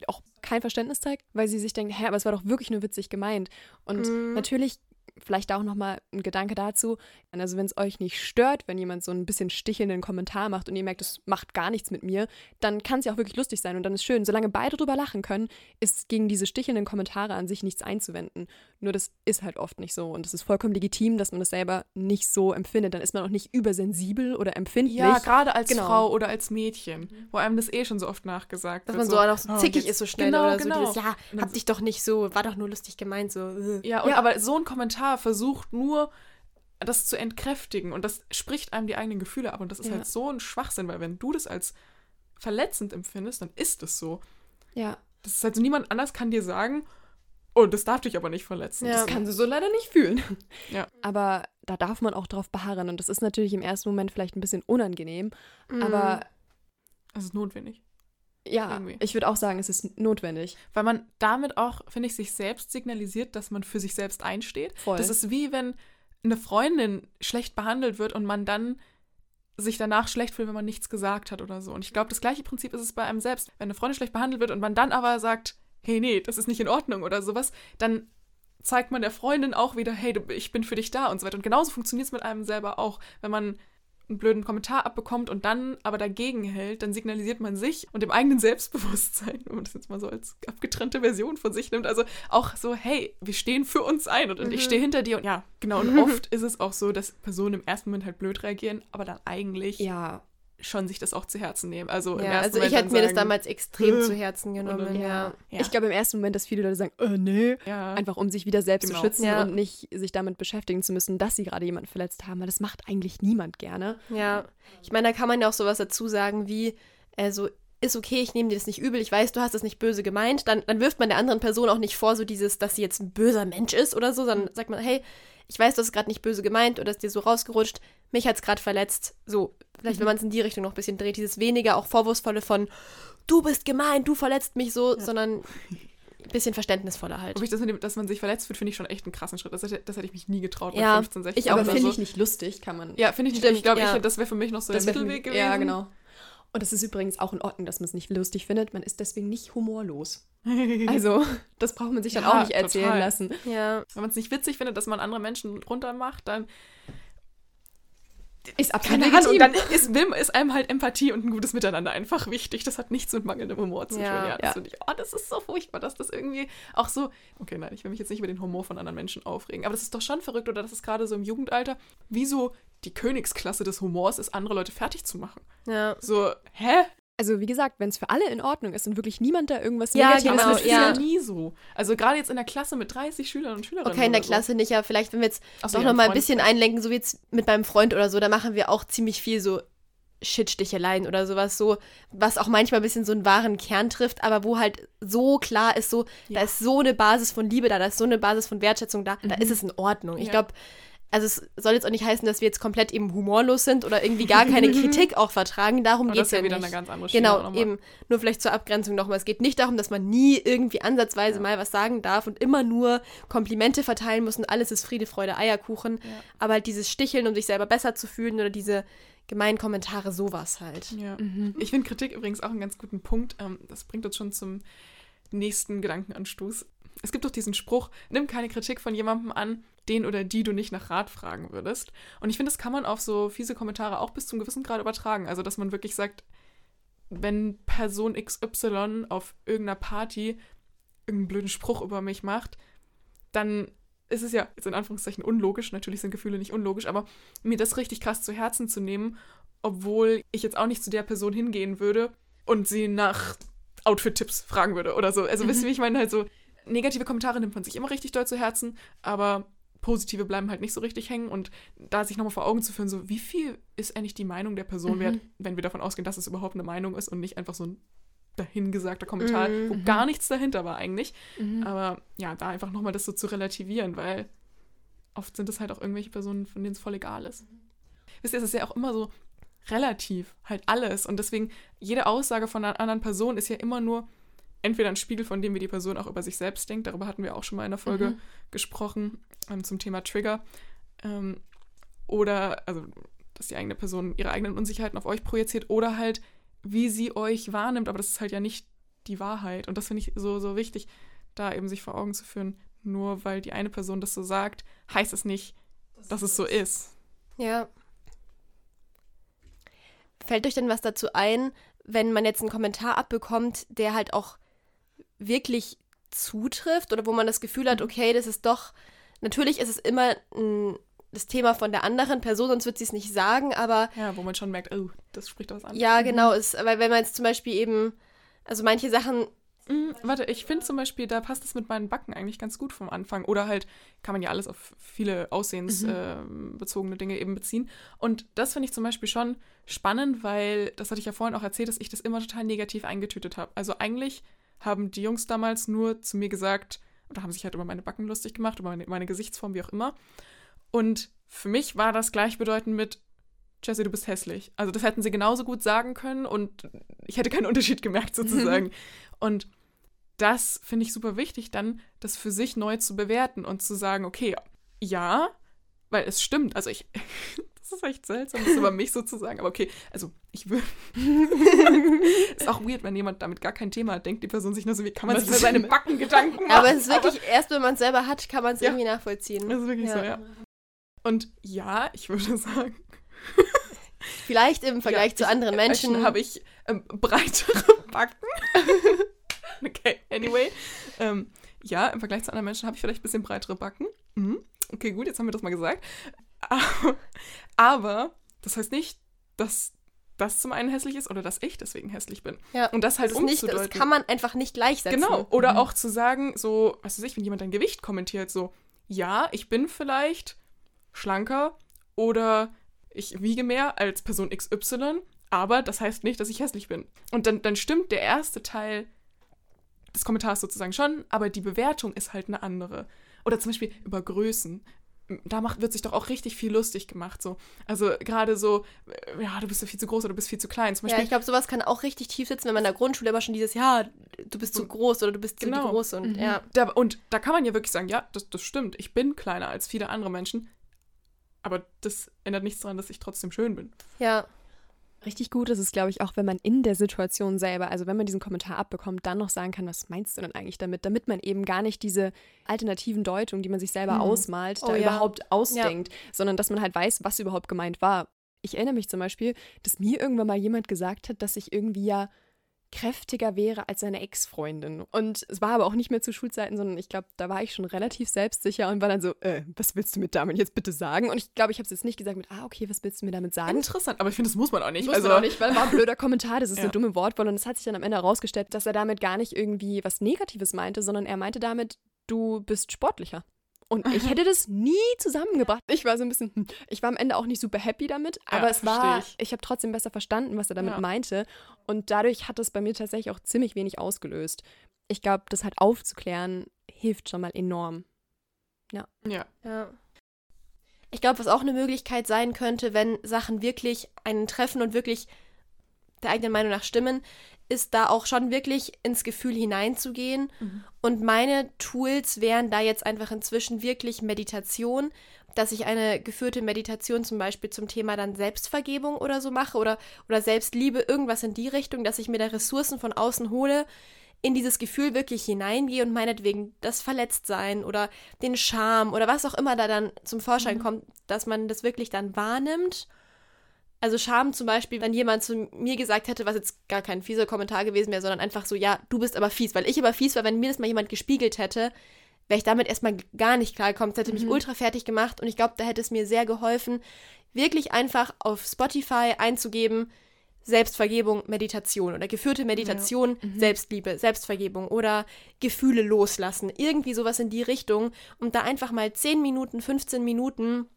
auch kein Verständnis zeigt, weil sie sich denkt, hä, aber es war doch wirklich nur witzig gemeint. Und Mhm. natürlich vielleicht auch nochmal ein Gedanke dazu, also wenn es euch nicht stört, wenn jemand so ein bisschen stichelnden Kommentar macht und ihr merkt, es macht gar nichts mit mir, dann kann es ja auch wirklich lustig sein und dann ist schön. Solange beide drüber lachen können, ist gegen diese stichelnden Kommentare an sich nichts einzuwenden. Nur das ist halt oft nicht so und es ist vollkommen legitim, dass man das selber nicht so empfindet. Dann ist man auch nicht übersensibel oder empfindlich. ja, gerade als Genau. Frau oder als Mädchen, wo einem das eh schon so oft nachgesagt Dass wird. man so, auch so oh, zickig jetzt- ist so schnell genau, oder so. genau. Dieses, ja, hab dich doch nicht so, war doch nur lustig gemeint, so. äh. Ja, und, Ja. aber so ein Kommentar versucht nur, das zu entkräftigen und das spricht einem die eigenen Gefühle ab und das ist Ja. halt so ein Schwachsinn, weil wenn du das als verletzend empfindest, dann ist es so. ja. Das ist halt so, niemand anders kann dir sagen, oh, das darf dich aber nicht verletzen. Ja. Das kann sie so leider nicht fühlen. Ja. Aber da darf man auch drauf beharren und das ist natürlich im ersten Moment vielleicht ein bisschen unangenehm, Mhm. aber das ist notwendig. ja, Irgendwie. ich würde auch sagen, es ist notwendig. Weil man damit auch, finde ich, sich selbst signalisiert, dass man für sich selbst einsteht. Voll. Das ist wie wenn eine Freundin schlecht behandelt wird und man dann sich danach schlecht fühlt, wenn man nichts gesagt hat oder so. Und ich glaube, das gleiche Prinzip ist es bei einem selbst. Wenn eine Freundin schlecht behandelt wird und man dann aber sagt, hey, nee, das ist nicht in Ordnung oder sowas, dann zeigt man der Freundin auch wieder, hey, ich bin für dich da und so weiter. Und genauso funktioniert es mit einem selber auch. Wenn man einen blöden Kommentar abbekommt und dann aber dagegen hält, dann signalisiert man sich und dem eigenen Selbstbewusstsein, wenn man das jetzt mal so als abgetrennte Version von sich nimmt, also auch so, hey, wir stehen für uns ein und, mhm. ich stehe hinter dir und ja, genau. Und oft ist es auch so, dass Personen im ersten Moment halt blöd reagieren, aber dann eigentlich ja schon sich das auch zu Herzen nehmen. Also, ja, also ich hätte mir das damals extrem zu Herzen genommen. Ja. ja. Ich glaube im ersten Moment, dass viele Leute sagen, äh, nee, ja. einfach um sich wieder selbst genau. zu schützen und nicht sich damit beschäftigen zu müssen, dass sie gerade jemanden verletzt haben, weil das macht eigentlich niemand gerne. Ja, ich meine, da kann man ja auch sowas dazu sagen wie, also ist okay, ich nehme dir das nicht übel, ich weiß, du hast das nicht böse gemeint, dann, dann wirft man der anderen Person auch nicht vor, so dieses, dass sie jetzt ein böser Mensch ist oder so, sondern sagt man, hey, ich weiß, du hast es gerade nicht böse gemeint oder ist dir so rausgerutscht, mich hat es gerade verletzt. So, vielleicht, mhm. wenn man es in die Richtung noch ein bisschen dreht, dieses weniger auch vorwurfsvolle von, du bist gemein, du verletzt mich so, ja. sondern ein bisschen verständnisvoller halt. Aber ich das mit dem, dass man sich verletzt wird, finde ich schon echt einen krassen Schritt. Das hätte, das hätte ich mich nie getraut mit ja, 15, 16 Ich aber finde so. ich nicht lustig, kann man. Ja, finde ich nicht. Ich glaube, ja. das wäre für mich noch so das der Mittelweg gewesen. Ja, genau. Und das ist übrigens auch in Ordnung, dass man es nicht lustig findet. Man ist deswegen nicht humorlos. Also, das braucht man sich dann ja, auch nicht erzählen total. lassen. Ja. Wenn man es nicht witzig findet, dass man andere Menschen runter macht, dann ist absolut Keine Ahnung, und dann ist, ist einem halt Empathie und ein gutes Miteinander einfach wichtig. Das hat nichts mit mangelndem Humor zu tun. Ja, ja, das, ja. Ich, oh, das ist so furchtbar, dass das irgendwie auch so. Okay, nein, ich will mich jetzt nicht über den Humor von anderen Menschen aufregen. Aber das ist doch schon verrückt, oder das ist gerade so im Jugendalter, wieso die Königsklasse des Humors ist, andere Leute fertig zu machen. Ja. So, hä? Also wie gesagt, wenn es für alle in Ordnung ist und wirklich niemand da irgendwas ja, Negatives genau, das ist ja. nie so. Also gerade jetzt in der Klasse mit 30 Schülern und Schülerinnen. Okay, in der Klasse nicht, aber vielleicht, wenn wir jetzt Ach doch ja, noch mal ein bisschen einlenken, so wie jetzt mit meinem Freund oder so, da machen wir auch ziemlich viel so Shitsticheleien oder sowas so, was auch manchmal ein bisschen so einen wahren Kern trifft, aber wo halt so klar ist, so, ja. da ist so eine Basis von Liebe da, da ist so eine Basis von Wertschätzung da, mhm. da ist es in Ordnung. Ich glaube, also es soll jetzt auch nicht heißen, dass wir jetzt komplett eben humorlos sind oder irgendwie gar keine Kritik auch vertragen. Darum geht es ja, ja wieder nicht. Eine ganz andere genau, eben. Nur vielleicht zur Abgrenzung nochmal. Es geht nicht darum, dass man nie irgendwie ansatzweise ja. mal was sagen darf und immer nur Komplimente verteilen muss und alles ist Friede, Freude, Eierkuchen. Ja. Aber halt dieses Sticheln, um sich selber besser zu fühlen oder diese gemeinen Kommentare, sowas halt. Ja. Mhm. Ich finde Kritik übrigens auch einen ganz guten Punkt. Ähm, das bringt uns schon zum nächsten Gedankenanstoß. Es gibt doch diesen Spruch, nimm keine Kritik von jemandem an, den oder die du nicht nach Rat fragen würdest. Und ich finde, das kann man auf so fiese Kommentare auch bis zum gewissen Grad übertragen. Also, dass man wirklich sagt, wenn Person XY auf irgendeiner Party irgendeinen blöden Spruch über mich macht, dann ist es ja jetzt in Anführungszeichen unlogisch, natürlich sind Gefühle nicht unlogisch, aber mir das richtig krass zu Herzen zu nehmen, obwohl ich jetzt auch nicht zu der Person hingehen würde und sie nach Outfit-Tipps fragen würde oder so. Also mhm. wisst ihr, wie ich meine? Halt so, negative Kommentare nimmt man sich immer richtig doll zu Herzen, aber positive bleiben halt nicht so richtig hängen und da sich nochmal vor Augen zu führen, so wie viel ist eigentlich die Meinung der Person mhm. wert, wenn wir davon ausgehen, dass es überhaupt eine Meinung ist und nicht einfach so ein dahingesagter Kommentar, mhm. wo gar nichts dahinter war eigentlich. Mhm. Aber ja, da einfach nochmal das so zu relativieren, weil oft sind es halt auch irgendwelche Personen, von denen es voll egal ist. Wisst ihr, es ist ja auch immer so relativ, halt alles. Und deswegen, jede Aussage von einer anderen Person ist ja immer nur entweder ein Spiegel von dem, wie die Person auch über sich selbst denkt. Darüber hatten wir auch schon mal in der Folge mhm. gesprochen ähm, zum Thema Trigger. Ähm, oder, also, dass die eigene Person ihre eigenen Unsicherheiten auf euch projiziert oder halt, wie sie euch wahrnimmt. Aber das ist halt ja nicht die Wahrheit. Und das finde ich so, so wichtig, da eben sich vor Augen zu führen. Nur weil die eine Person das so sagt, heißt es nicht, das dass es so ist. Ja. Fällt euch denn was dazu ein, wenn man jetzt einen Kommentar abbekommt, der halt auch wirklich zutrifft oder wo man das Gefühl hat, mhm. okay, das ist doch, natürlich ist es immer ein, das Thema von der anderen Person, sonst wird sie es nicht sagen, aber. Ja, wo man schon merkt, oh, das spricht was an. Ja, genau, ist, weil wenn man jetzt zum Beispiel eben, also manche Sachen. Mhm, warte, ich finde zum Beispiel, da passt es mit meinen Backen eigentlich ganz gut vom Anfang. Oder halt kann man ja alles auf viele aussehensbezogene mhm. äh, Dinge eben beziehen. Und das finde ich zum Beispiel schon spannend, weil, das hatte ich ja vorhin auch erzählt, dass ich das immer total negativ eingetütet habe. Also eigentlich haben die Jungs damals nur zu mir gesagt, oder haben sich halt über meine Backen lustig gemacht, über meine, meine Gesichtsform, wie auch immer. Und für mich war das gleichbedeutend mit, Jesse, du bist hässlich. Also das hätten sie genauso gut sagen können und ich hätte keinen Unterschied gemerkt sozusagen. und das finde ich super wichtig, dann das für sich neu zu bewerten und zu sagen, okay, ja, weil es stimmt. Also ich, das ist echt seltsam, das über mich so zu sagen, aber okay, also ich würde. ist auch weird, wenn jemand damit gar kein Thema hat, denkt die Person sich nur so, wie kann man Was sich über ist seine Backen Gedanken machen? Aber es ist wirklich, erst wenn man es selber hat, kann man es Ja. irgendwie nachvollziehen. Das ist wirklich Ja. so, ja. Und ja, ich würde sagen, Vielleicht im Vergleich ja, zu anderen Menschen. habe ich ähm, breitere Backen. okay, anyway. Ähm, ja, im Vergleich zu anderen Menschen habe ich vielleicht ein bisschen breitere Backen. Mhm. Okay, gut, jetzt haben wir das mal gesagt. Aber, das heißt nicht, dass das zum einen hässlich ist oder dass ich deswegen hässlich bin. ja. Und das halt das, ist nicht, das umzudeuten. kann man einfach nicht gleichsetzen. Genau. Oder Mhm. auch zu sagen, so, was weiß ich, wenn jemand dein Gewicht kommentiert, so, ja, ich bin vielleicht schlanker oder ich wiege mehr als Person XY, aber das heißt nicht, dass ich hässlich bin. Und dann, dann stimmt der erste Teil des Kommentars sozusagen schon, aber die Bewertung ist halt eine andere. Oder zum Beispiel über Größen. Da macht, wird sich doch auch richtig viel lustig gemacht. So. Also gerade so, äh, ja, du bist so viel zu groß oder du bist viel zu klein. Zum Ja, Beispiel, ich glaube, sowas kann auch richtig tief sitzen, wenn man in der Grundschule immer schon dieses, ja, du bist zu groß oder du bist zu Genau. groß und Mhm. ja. Da, und da kann man ja wirklich sagen, ja, das, das stimmt. Ich bin kleiner als viele andere Menschen. Aber das ändert nichts daran, dass ich trotzdem schön bin. Ja, Richtig gut ist es, glaube ich, auch wenn man in der Situation selber, also wenn man diesen Kommentar abbekommt, dann noch sagen kann, was meinst du denn eigentlich damit, damit man eben gar nicht diese alternativen Deutungen, die man sich selber Mhm. ausmalt, Oh da ja. überhaupt ausdenkt, sondern dass man halt weiß, was überhaupt gemeint war. Ich erinnere mich zum Beispiel, dass mir irgendwann mal jemand gesagt hat, dass ich irgendwie ja kräftiger wäre als seine Ex-Freundin. Und es war aber auch nicht mehr zu Schulzeiten, sondern ich glaube, da war ich schon relativ selbstsicher und war dann so, äh, was willst du mir damit jetzt bitte sagen? Und ich glaube, ich habe es jetzt nicht gesagt mit, ah, okay, was willst du mir damit sagen? Interessant, aber ich finde, das muss man auch nicht. Muss also, man auch nicht, weil war ein blöder Kommentar, das ist Ja. eine dumme Wortwahl und es hat sich dann am Ende herausgestellt, dass er damit gar nicht irgendwie was Negatives meinte, sondern er meinte damit, du bist sportlicher. Und ich hätte das nie zusammengebracht. Ich war so ein bisschen, hm, ich war am Ende auch nicht super happy damit, aber Ja, es war, ich, ich. habe trotzdem besser verstanden, was er damit Ja. meinte. Und dadurch hat es bei mir tatsächlich auch ziemlich wenig ausgelöst. Ich glaube, das halt aufzuklären, hilft schon mal enorm. ja. ja. Ich glaube, was auch eine Möglichkeit sein könnte, wenn Sachen wirklich einen treffen und wirklich der eigenen Meinung nach stimmen, ist da auch schon wirklich ins Gefühl hineinzugehen. Und meine Tools wären da jetzt einfach inzwischen wirklich Meditation, dass ich eine geführte Meditation zum Beispiel zum Thema dann Selbstvergebung oder so mache oder, oder Selbstliebe, irgendwas in die Richtung, dass ich mir da Ressourcen von außen hole, in dieses Gefühl wirklich hineingehe und meinetwegen das Verletztsein oder den Scham oder was auch immer da dann zum Vorschein kommt, dass man das wirklich dann wahrnimmt. Also Scham zum Beispiel, wenn jemand zu mir gesagt hätte, was jetzt gar kein fieser Kommentar gewesen wäre, sondern einfach so, ja, du bist aber fies, weil ich aber fies war, wenn mir das mal jemand gespiegelt hätte, wäre ich damit erstmal gar nicht klargekommen. Das hätte mich ultra fertig gemacht und ich glaube, da hätte es mir sehr geholfen, wirklich einfach auf Spotify einzugeben, Selbstvergebung, Meditation oder geführte Meditation, Selbstliebe, Selbstvergebung oder Gefühle loslassen. Irgendwie sowas in die Richtung, um da einfach mal 10 Minuten, 15 Minuten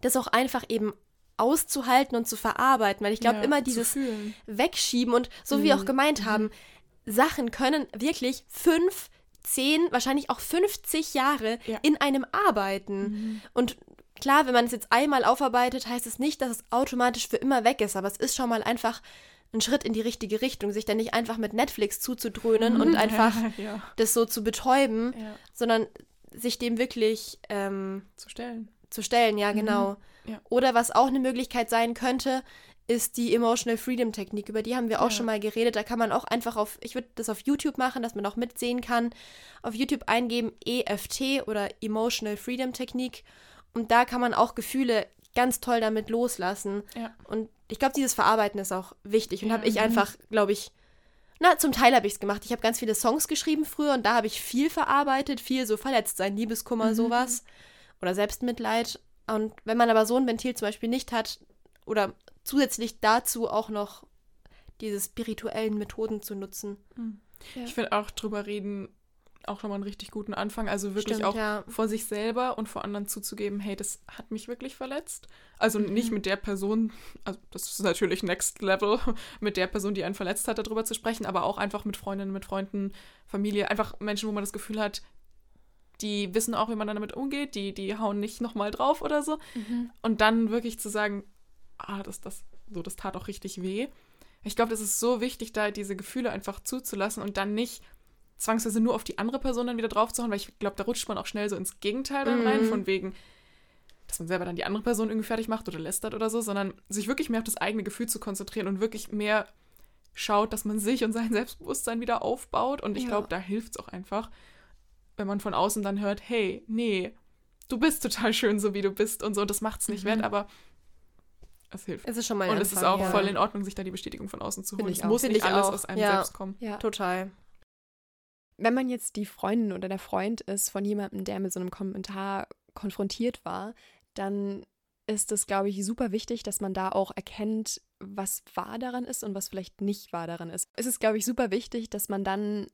das auch einfach eben auszuhalten und zu verarbeiten, weil ich glaube, Ja, immer dieses. Wegschieben und so wie wir auch gemeint haben, Sachen können wirklich fünf, zehn, wahrscheinlich auch 50 Jahre Ja. in einem arbeiten. Und klar, wenn man es jetzt einmal aufarbeitet, heißt es nicht, dass es automatisch für immer weg ist, aber es ist schon mal einfach ein Schritt in die richtige Richtung, sich dann nicht einfach mit Netflix zuzudröhnen und einfach ja, das so zu betäuben, sondern sich dem wirklich ähm, zu stellen. Zu stellen, ja, genau. Ja. Oder was auch eine Möglichkeit sein könnte, ist die Emotional Freedom Technik. Über die haben wir auch Ja. schon mal geredet. Da kann man auch einfach auf, ich würde das auf YouTube machen, dass man auch mitsehen kann. Auf YouTube eingeben EFT oder Emotional Freedom Technik. Und da kann man auch Gefühle ganz toll damit loslassen. Ja. Und ich glaube, dieses Verarbeiten ist auch wichtig. Und Ja. habe ich Mhm. einfach, glaube ich, na, zum Teil habe ich es gemacht. Ich habe ganz viele Songs geschrieben früher und da habe ich viel verarbeitet, viel so Verletztsein, Liebeskummer, Mhm. sowas. Oder Selbstmitleid. Und wenn man aber so ein Ventil zum Beispiel nicht hat oder zusätzlich dazu auch noch diese spirituellen Methoden zu nutzen. Ja. Ich finde auch drüber reden auch nochmal einen richtig guten Anfang. Also wirklich Stimmt, auch ja. vor sich selber und vor anderen zuzugeben, hey, das hat mich wirklich verletzt. Also nicht mit der Person, also das ist natürlich Next Level, mit der Person, die einen verletzt hat, darüber zu sprechen, aber auch einfach mit Freundinnen, mit Freunden, Familie, einfach Menschen, wo man das Gefühl hat, die wissen auch, wie man damit umgeht, die, die hauen nicht nochmal drauf oder so. Und dann wirklich zu sagen, ah, das, das, so, das tat auch richtig weh. Ich glaube, das ist so wichtig, da diese Gefühle einfach zuzulassen und dann nicht zwangsweise nur auf die andere Person dann wieder draufzuhauen, weil ich glaube, da rutscht man auch schnell so ins Gegenteil dann rein, Mhm. von wegen, dass man selber dann die andere Person irgendwie fertig macht oder lästert oder so, sondern sich wirklich mehr auf das eigene Gefühl zu konzentrieren und wirklich mehr schaut, dass man sich und sein Selbstbewusstsein wieder aufbaut. Und ich Ja. glaube, da hilft es auch einfach, wenn man von außen dann hört, hey, nee, du bist total schön, so wie du bist und so. Und das macht es nicht Mhm. wett, aber es hilft. Es ist schon mal Und es ist auch ja. voll in Ordnung, sich da die Bestätigung von außen zu holen. ich Es muss nicht ich alles auch. aus einem Ja. selbst kommen. Ja. Total. Wenn man jetzt die Freundin oder der Freund ist von jemandem, der mit so einem Kommentar konfrontiert war, dann ist es, glaube ich, super wichtig, dass man da auch erkennt, was wahr daran ist und was vielleicht nicht wahr daran ist. Es ist, glaube ich, super wichtig, dass man dann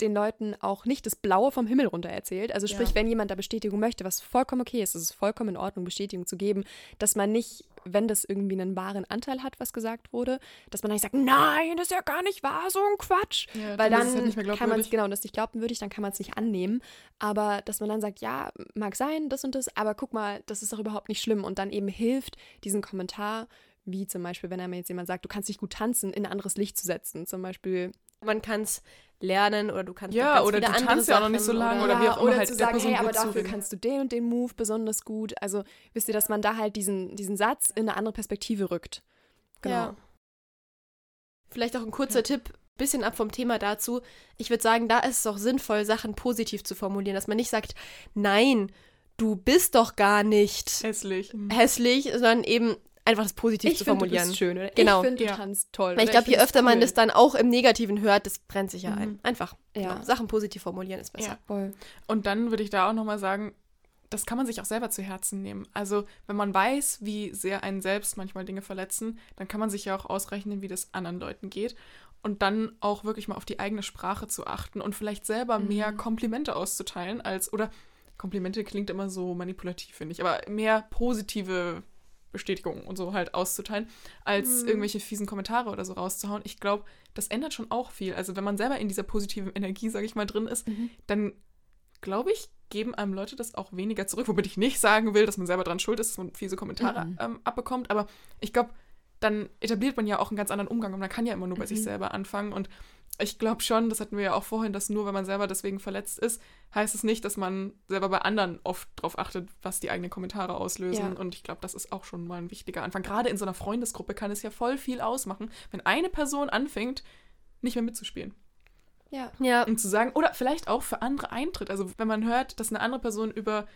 den Leuten auch nicht das Blaue vom Himmel runter erzählt. Also sprich, Ja. wenn jemand da Bestätigung möchte, was vollkommen okay ist, es ist vollkommen in Ordnung, Bestätigung zu geben, dass man nicht, wenn das irgendwie einen wahren Anteil hat, was gesagt wurde, dass man dann nicht sagt, nein, das ist ja gar nicht wahr, so ein Quatsch. Ja, Weil dann dann halt kann man es, genau, das ist nicht glaubwürdig, dann kann man es nicht annehmen. Aber dass man dann sagt, ja, mag sein, das und das, aber guck mal, das ist doch überhaupt nicht schlimm. Und dann eben hilft, diesen Kommentar, wie zum Beispiel, wenn einem jetzt jemand sagt, du kannst nicht gut tanzen, in ein anderes Licht zu setzen. Zum Beispiel, Man kann es lernen oder du kannst Ja, oder du tanzt ja auch noch nicht so lange oder, oder wie auch immer oder halt zu sagen, hey, aber dafür zureden. kannst du den und den Move besonders gut. Also wisst ihr, dass man da halt diesen, diesen Satz in eine andere Perspektive rückt. Genau. Ja. Vielleicht auch ein kurzer Tipp, bisschen ab vom Thema dazu. Ich würde sagen, da ist es auch sinnvoll, Sachen positiv zu formulieren, dass man nicht sagt, nein, du bist doch gar nicht Hässlich. hässlich, sondern eben einfach das positiv Ich zu finde, du formulieren. bist schön. Oder Genau. Ich finde, du Ja. tanzt toll. Weil ich glaube, je öfter man cool. das dann auch im Negativen hört, das brennt sich ja Mhm. ein. Einfach. Ja. Genau. Sachen positiv formulieren ist besser. Ja. Voll. Und dann würde ich da auch nochmal sagen, das kann man sich auch selber zu Herzen nehmen. Also, wenn man weiß, wie sehr einen selbst manchmal Dinge verletzen, dann kann man sich ja auch ausrechnen, wie das anderen Leuten geht. Und dann auch wirklich mal auf die eigene Sprache zu achten und vielleicht selber mehr Komplimente auszuteilen als, oder Komplimente klingt immer so manipulativ, finde ich, aber mehr positive Bestätigungen und so halt auszuteilen, als irgendwelche fiesen Kommentare oder so rauszuhauen. Ich glaube, das ändert schon auch viel. Also, wenn man selber in dieser positiven Energie, sage ich mal, drin ist, dann glaube ich, geben einem Leute das auch weniger zurück. Womit ich nicht sagen will, dass man selber dran schuld ist, dass man fiese Kommentare Mhm. ähm, abbekommt. Aber ich glaube, dann etabliert man ja auch einen ganz anderen Umgang und man kann ja immer nur bei sich Mhm. selber anfangen. Und ich glaube schon, das hatten wir ja auch vorhin, dass nur wenn man selber deswegen verletzt ist, heißt es nicht, dass man selber bei anderen oft darauf achtet, was die eigenen Kommentare auslösen. Ja. Und ich glaube, das ist auch schon mal ein wichtiger Anfang. Gerade in so einer Freundesgruppe kann es ja voll viel ausmachen, wenn eine Person anfängt, nicht mehr mitzuspielen. Ja. Ja. Und zu sagen, oder vielleicht auch für andere eintritt. Also wenn man hört, dass eine andere Person über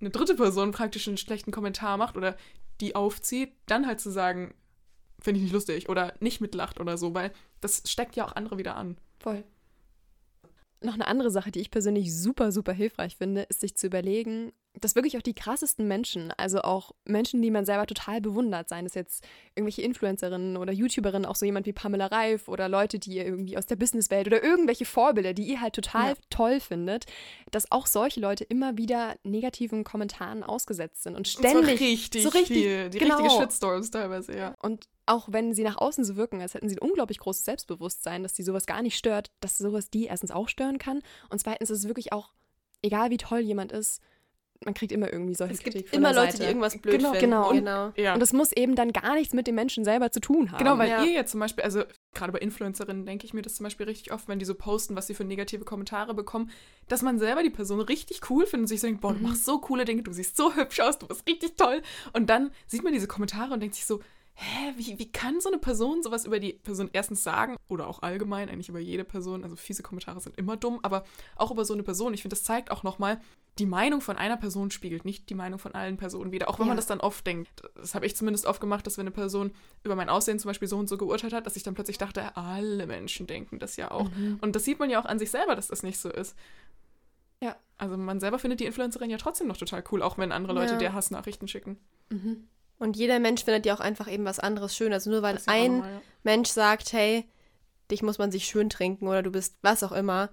eine dritte Person praktisch einen schlechten Kommentar macht oder die aufzieht, dann halt zu sagen, finde ich nicht lustig oder nicht mitlacht oder so, weil das steckt ja auch andere wieder an. Voll. Noch eine andere Sache, die ich persönlich super, super hilfreich finde, ist sich zu überlegen, dass wirklich auch die krassesten Menschen, also auch Menschen, die man selber total bewundert, seien es jetzt irgendwelche Influencerinnen oder YouTuberinnen, auch so jemand wie Pamela Reif oder Leute, die ihr irgendwie aus der Businesswelt oder irgendwelche Vorbilder, die ihr halt total Ja. toll findet, dass auch solche Leute immer wieder negativen Kommentaren ausgesetzt sind und ständig richtig, so richtig, viel. Die genau. richtige Shitstorms teilweise, ja. Und auch wenn sie nach außen so wirken, als hätten sie ein unglaublich großes Selbstbewusstsein, dass sie sowas gar nicht stört, dass sowas die erstens auch stören kann. Und zweitens ist es wirklich auch, egal wie toll jemand ist, man kriegt immer irgendwie solche Es gibt Kritik von immer der Leute, Seite. die irgendwas blöd Genau, finden. genau. Und- genau. ja. Und es muss eben dann gar nichts mit dem Menschen selber zu tun haben. Genau, weil Ja. ihr jetzt zum Beispiel, also gerade bei Influencerinnen denke ich mir das zum Beispiel richtig oft, wenn die so posten, was sie für negative Kommentare bekommen, dass man selber die Person richtig cool findet und sich so denkt, boah, du Mhm. machst so coole Dinge, du siehst so hübsch aus, du bist richtig toll. Und dann sieht man diese Kommentare und denkt sich so, hä, wie, wie kann so eine Person sowas über die Person erstens sagen oder auch allgemein, eigentlich über jede Person, also fiese Kommentare sind immer dumm, aber auch über so eine Person. Ich finde, das zeigt auch nochmal, die Meinung von einer Person spiegelt nicht die Meinung von allen Personen wieder, auch wenn Ja. man das dann oft denkt. Das habe ich zumindest oft gemacht, dass wenn eine Person über mein Aussehen zum Beispiel so und so geurteilt hat, dass ich dann plötzlich dachte, alle Menschen denken das ja auch. Mhm. Und das sieht man ja auch an sich selber, dass das nicht so ist. Ja. Also man selber findet die Influencerin ja trotzdem noch total cool, auch wenn andere Leute Ja. der Hassnachrichten schicken. Mhm. Und jeder Mensch findet ja auch einfach eben was anderes schön. Also nur weil ein nochmal, ja. Mensch sagt, hey, dich muss man sich schön trinken oder du bist was auch immer.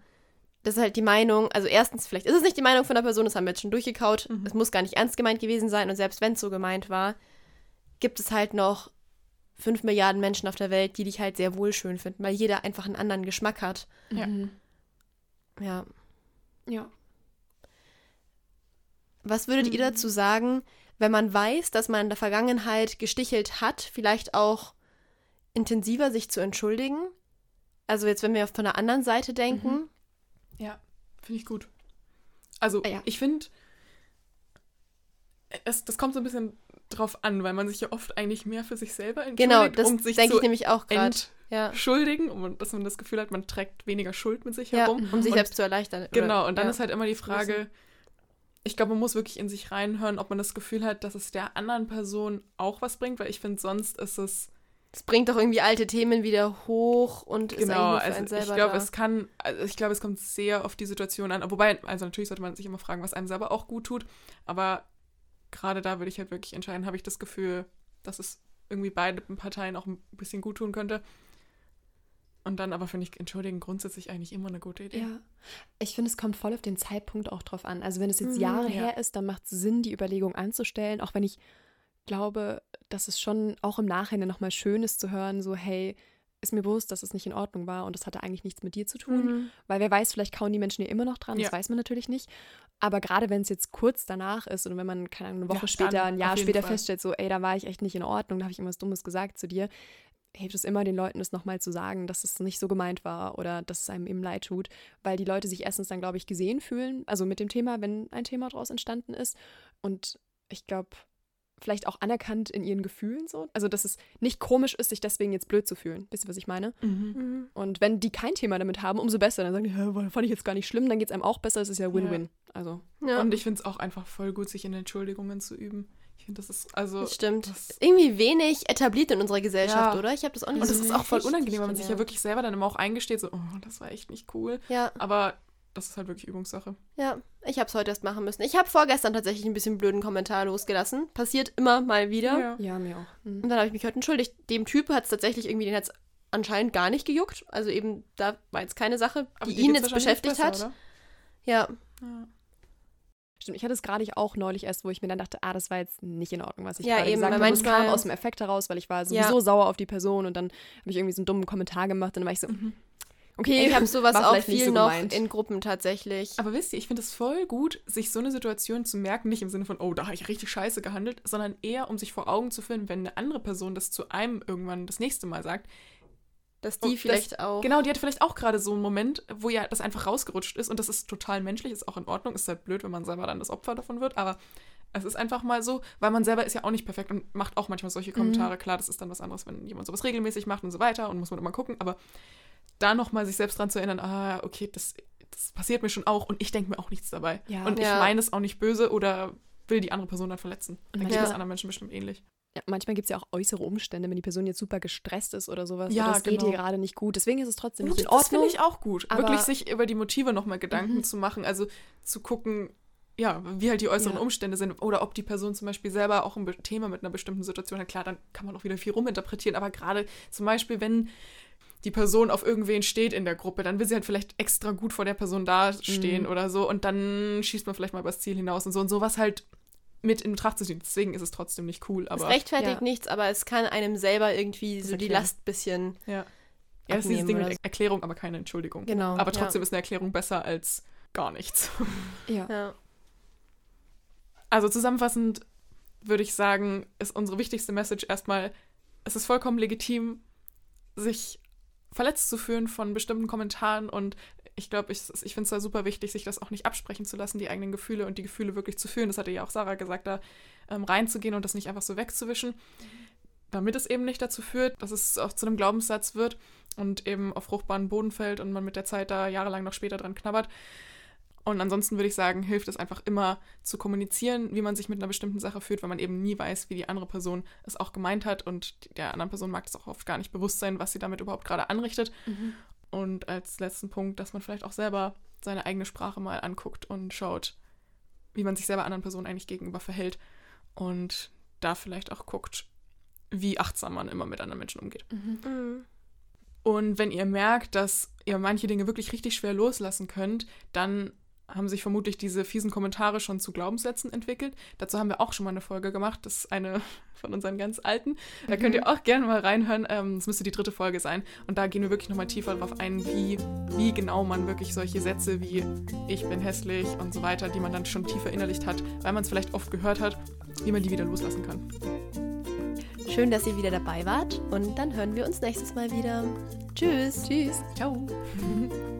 Das ist halt die Meinung, also erstens, vielleicht ist es nicht die Meinung von der Person, das haben wir jetzt schon durchgekaut. Mhm. Es muss gar nicht ernst gemeint gewesen sein und selbst wenn es so gemeint war, gibt es halt noch fünf Milliarden Menschen auf der Welt, die dich halt sehr wohl schön finden, weil jeder einfach einen anderen Geschmack hat. Ja. Mhm. Ja. Ja. Was würdet ihr Mhm. dazu sagen, wenn man weiß, dass man in der Vergangenheit gestichelt hat, vielleicht auch intensiver sich zu entschuldigen? Also jetzt, wenn wir von der anderen Seite denken. Ja, finde ich gut. Also, Ja. ich finde, es, das kommt so ein bisschen drauf an, weil man sich ja oft eigentlich mehr für sich selber Genau, entschuldigt, das um sich denke zu ich nämlich auch gerade. Entschuldigen, um, dass man das Gefühl hat, man trägt weniger Schuld mit sich ja, herum. um sich Und selbst zu erleichtern. Genau, und dann ja. ist halt immer die Frage, ich glaube, man muss wirklich in sich reinhören, ob man das Gefühl hat, dass es der anderen Person auch was bringt, weil ich finde, sonst ist es Es bringt doch irgendwie alte Themen wieder hoch und ist genau, eigentlich nur für also einen ich selber glaube, es kann, also ich glaube, es kommt sehr auf die Situation an, wobei, also natürlich sollte man sich immer fragen, was einem selber auch gut tut, aber gerade da würde ich halt wirklich entscheiden, habe ich das Gefühl, dass es irgendwie beiden Parteien auch ein bisschen gut tun könnte. Und dann aber finde ich, entschuldigen grundsätzlich eigentlich immer eine gute Idee. Ja. Ich finde, es kommt voll auf den Zeitpunkt auch drauf an. Also wenn es jetzt Mhm, Jahre ja. her ist, dann macht es Sinn, die Überlegung anzustellen, auch wenn ich glaube, dass es schon auch im Nachhinein nochmal schön ist zu hören, so hey, ist mir bewusst, dass es nicht in Ordnung war und das hatte eigentlich nichts mit dir zu tun. Mhm. Weil wer weiß, vielleicht kauen die Menschen ja immer noch dran, Ja. das weiß man natürlich nicht. Aber gerade wenn es jetzt kurz danach ist und wenn man, keine Ahnung, eine Woche Ja, später, ein Jahr später Fall. feststellt, so, ey, da war ich echt nicht in Ordnung, da habe ich irgendwas Dummes gesagt zu dir, hilft es immer den Leuten, das nochmal zu sagen, dass es nicht so gemeint war oder dass es einem eben leid tut, weil die Leute sich erstens dann, glaube ich, gesehen fühlen, also mit dem Thema, wenn ein Thema daraus entstanden ist. Und ich glaube, vielleicht auch anerkannt in ihren Gefühlen so. Also, dass es nicht komisch ist, sich deswegen jetzt blöd zu fühlen. Wisst ihr, was ich meine? Mhm. Mhm. Und wenn die kein Thema damit haben, umso besser. Dann sagen die, "Hä, fand ich jetzt gar nicht schlimm, dann geht es einem auch besser. Es ist ja Win-Win. Also, Ja, Und ich finde es auch einfach voll gut, sich in Entschuldigungen zu üben. Ich finde, das ist, also. das stimmt. das- irgendwie wenig etabliert in unserer Gesellschaft, Ja. oder? Ich habe das auch nicht Und so das ist auch voll unangenehm, weil man sich ja wirklich selber dann immer auch eingesteht, so, oh, das war echt nicht cool. Ja, Aber das ist halt wirklich Übungssache. ja. Ich habe es heute erst machen müssen. Ich habe vorgestern tatsächlich ein bisschen blöden Kommentar losgelassen. Passiert immer mal wieder. ja, mir auch. Mhm. Und dann habe ich mich heute entschuldigt. Dem Typ hat es tatsächlich irgendwie, den hat anscheinend gar nicht gejuckt. Also eben, da war jetzt keine Sache, die ihn jetzt beschäftigt besser, hat. oder? Ja, Ja. Stimmt, ich hatte es gerade auch neulich erst, wo ich mir dann dachte, ah, das war jetzt nicht in Ordnung, was ich Ja, gerade eben, gesagt habe. Es kam aus dem Effekt heraus, weil ich war Ja. sowieso sauer auf die Person und dann habe ich irgendwie so einen dummen Kommentar gemacht und dann war ich so, okay, ich habe sowas auch viel so noch gemeint. in Gruppen tatsächlich. Aber wisst ihr, ich finde es voll gut, sich so eine Situation zu merken, nicht im Sinne von, oh, da habe ich richtig scheiße gehandelt, sondern eher, um sich vor Augen zu führen, wenn eine andere Person das zu einem irgendwann das nächste Mal sagt. Dass Und die das- vielleicht auch. Genau, die hat vielleicht auch gerade so einen Moment, wo ja das einfach rausgerutscht ist und das ist total menschlich, ist auch in Ordnung, ist halt blöd, wenn man selber dann das Opfer davon wird, aber es ist einfach mal so, weil man selber ist ja auch nicht perfekt und macht auch manchmal solche Kommentare. Klar, das ist dann was anderes, wenn jemand sowas regelmäßig macht und so weiter und muss man immer gucken, aber da nochmal sich selbst dran zu erinnern, ah, okay, das, das passiert mir schon auch und ich denke mir auch nichts dabei. Ja. und ich Ja. meine es auch nicht böse oder will die andere Person dann verletzen. Dann geht manchmal- es anderen Menschen bestimmt ähnlich. Ja, manchmal gibt es ja auch äußere Umstände, wenn die Person jetzt super gestresst ist oder sowas. Ja, oder es geht genau. ihr gerade nicht gut. Deswegen ist es trotzdem nicht Gut, in das finde Ordnung. ich auch gut. Wirklich sich über die Motive nochmal Gedanken Mhm. zu machen, also zu gucken, ja, wie halt die äußeren Ja. Umstände sind oder ob die Person zum Beispiel selber auch ein Thema mit einer bestimmten Situation hat. Klar, dann kann man auch wieder viel ruminterpretieren, aber gerade zum Beispiel, wenn die Person auf irgendwen steht in der Gruppe, dann will sie halt vielleicht extra gut vor der Person dastehen Mhm. oder so und dann schießt man vielleicht mal übers Ziel hinaus und so und sowas halt mit in Betracht zu ziehen. Deswegen ist es trotzdem nicht cool, es aber rechtfertigt ja. nichts, aber es kann einem selber irgendwie so die. Last bisschen. ja. Ja, das ist dieses Ding mit Erklärung, aber keine Entschuldigung. Genau. Aber trotzdem ist eine Erklärung besser als gar nichts. Ja. Ja. ja. Also zusammenfassend würde ich sagen, ist unsere wichtigste Message erstmal, es ist vollkommen legitim, sich verletzt zu fühlen von bestimmten Kommentaren und ich glaube, ich, ich finde es da super wichtig, sich das auch nicht absprechen zu lassen, die eigenen Gefühle und die Gefühle wirklich zu fühlen. Das hatte ja auch Sarah gesagt, da ähm, reinzugehen und das nicht einfach so wegzuwischen, damit es eben nicht dazu führt, dass es auch zu einem Glaubenssatz wird und eben auf fruchtbaren Boden fällt und man mit der Zeit da jahrelang noch später dran knabbert. Und ansonsten würde ich sagen, hilft es einfach immer zu kommunizieren, wie man sich mit einer bestimmten Sache fühlt, weil man eben nie weiß, wie die andere Person es auch gemeint hat und der anderen Person mag es auch oft gar nicht bewusst sein, was sie damit überhaupt gerade anrichtet. Und als letzten Punkt, dass man vielleicht auch selber seine eigene Sprache mal anguckt und schaut, wie man sich selber anderen Personen eigentlich gegenüber verhält und da vielleicht auch guckt, wie achtsam man immer mit anderen Menschen umgeht. Mhm. Und wenn ihr merkt, dass ihr manche Dinge wirklich richtig schwer loslassen könnt, dann haben sich vermutlich diese fiesen Kommentare schon zu Glaubenssätzen entwickelt. Dazu haben wir auch schon mal eine Folge gemacht. Das ist eine von unseren ganz alten. Da könnt ihr auch gerne mal reinhören. Ähm, Das müsste die dritte Folge sein. Und da gehen wir wirklich nochmal tiefer darauf ein, wie, wie genau man wirklich solche Sätze wie ich bin hässlich und so weiter, die man dann schon tiefer innerlicht hat, weil man es vielleicht oft gehört hat, wie man die wieder loslassen kann. Schön, dass ihr wieder dabei wart und dann hören wir uns nächstes Mal wieder. Tschüss. Tschüss. Ciao.